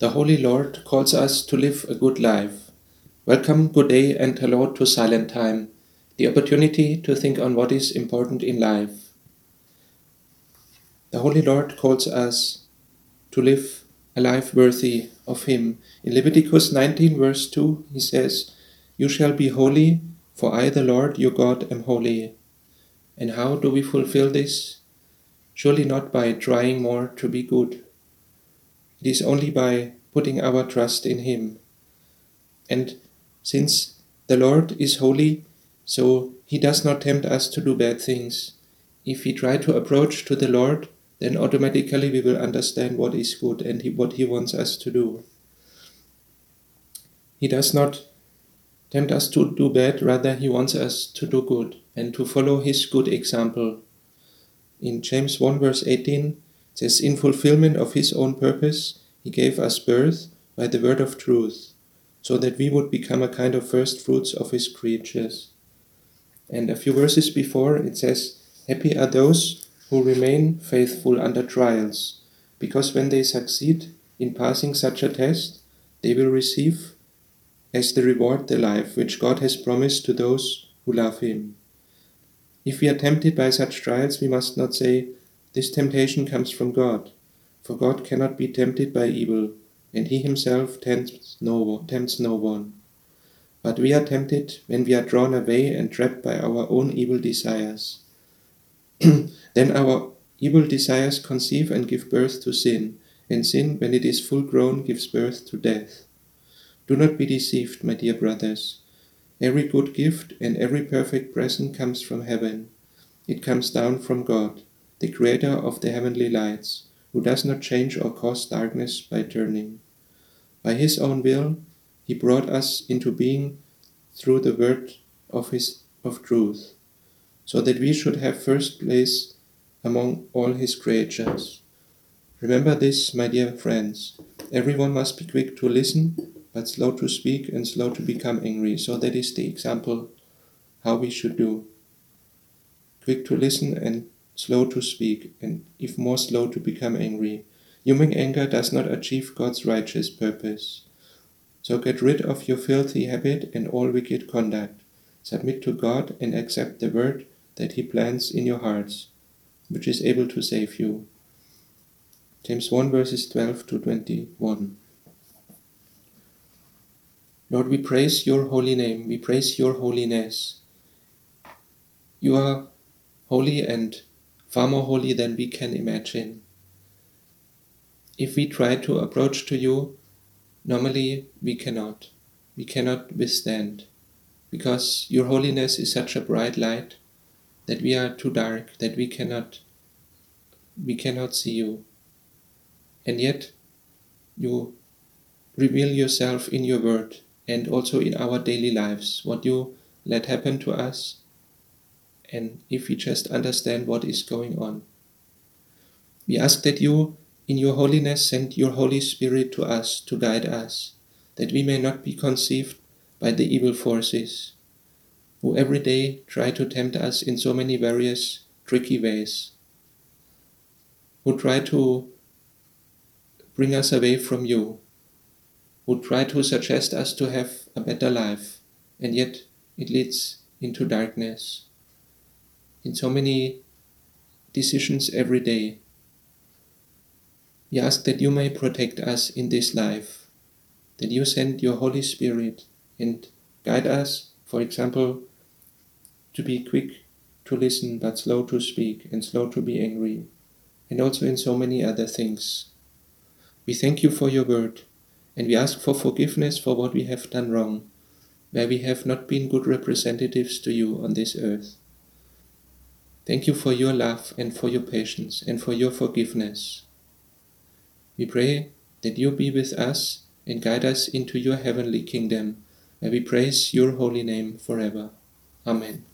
The Holy Lord calls us to live a good life. Welcome, good day, and hello to Silent Time, the opportunity to think on what is important in life. The Holy Lord calls us to live a life worthy of Him. In Leviticus 19, verse 2, He says, You shall be holy, for I, the Lord your God, am holy. And how do we fulfill this? Surely not by trying more to be good. It is only by putting our trust in Him. And since the Lord is holy, so He does not tempt us to do bad things. If we try to approach to the Lord, then automatically we will understand what is good and what He wants us to do. He does not tempt us to do bad, rather, He wants us to do good and to follow His good example in James 1 verse 18 it says, In fulfillment of his own purpose, he gave us birth by the word of truth, so that we would become a kind of first fruits of his creatures. And a few verses before it says, Happy are those who remain faithful under trials, because when they succeed in passing such a test, they will receive as the reward the life which God has promised to those who love him. If we are tempted by such trials, we must not say, This temptation comes from God, for God cannot be tempted by evil, and He Himself tempts no, tempts no one. But we are tempted when we are drawn away and trapped by our own evil desires. then our evil desires conceive and give birth to sin, and sin, when it is full grown, gives birth to death. Do not be deceived, my dear brothers. Every good gift and every perfect present comes from heaven. It comes down from God, the Creator of the heavenly lights, who does not change or cause darkness by turning. By His own will, He brought us into being through the word of His of truth, so that we should have first place among all His creatures. Remember this, my dear friends. Everyone must be quick to listen but slow to speak and slow to become angry. So that is the example how we should do. Quick to listen and slow to speak, and if more slow to become angry. Human anger does not achieve God's righteous purpose. So get rid of your filthy habit and all wicked conduct. Submit to God and accept the word that He plants in your hearts, which is able to save you. James 1 verses 12 to 21. Lord, we praise your holy name. We praise your holiness. You are holy and far more holy than we can imagine. If we try to approach to you, normally we cannot. We cannot withstand because your holiness is such a bright light that we are too dark that we cannot we cannot see you. And yet you reveal yourself in your word and also in our daily lives, what you let happen to us, and if we just understand what is going on. We ask that you, in your holiness, send your Holy Spirit to us to guide us, that we may not be conceived by the evil forces, who every day try to tempt us in so many various tricky ways, who try to bring us away from you, who try to suggest us to have a better life, and yet it leads into darkness. In so many decisions every day, we ask that you may protect us in this life, that you send your Holy Spirit and guide us, for example, to be quick to listen but slow to speak and slow to be angry, and also in so many other things. We thank you for your word and we ask for forgiveness for what we have done wrong, where we have not been good representatives to you on this earth. Thank you for your love and for your patience and for your forgiveness. We pray that you be with us and guide us into your heavenly kingdom, and we praise your holy name forever. Amen.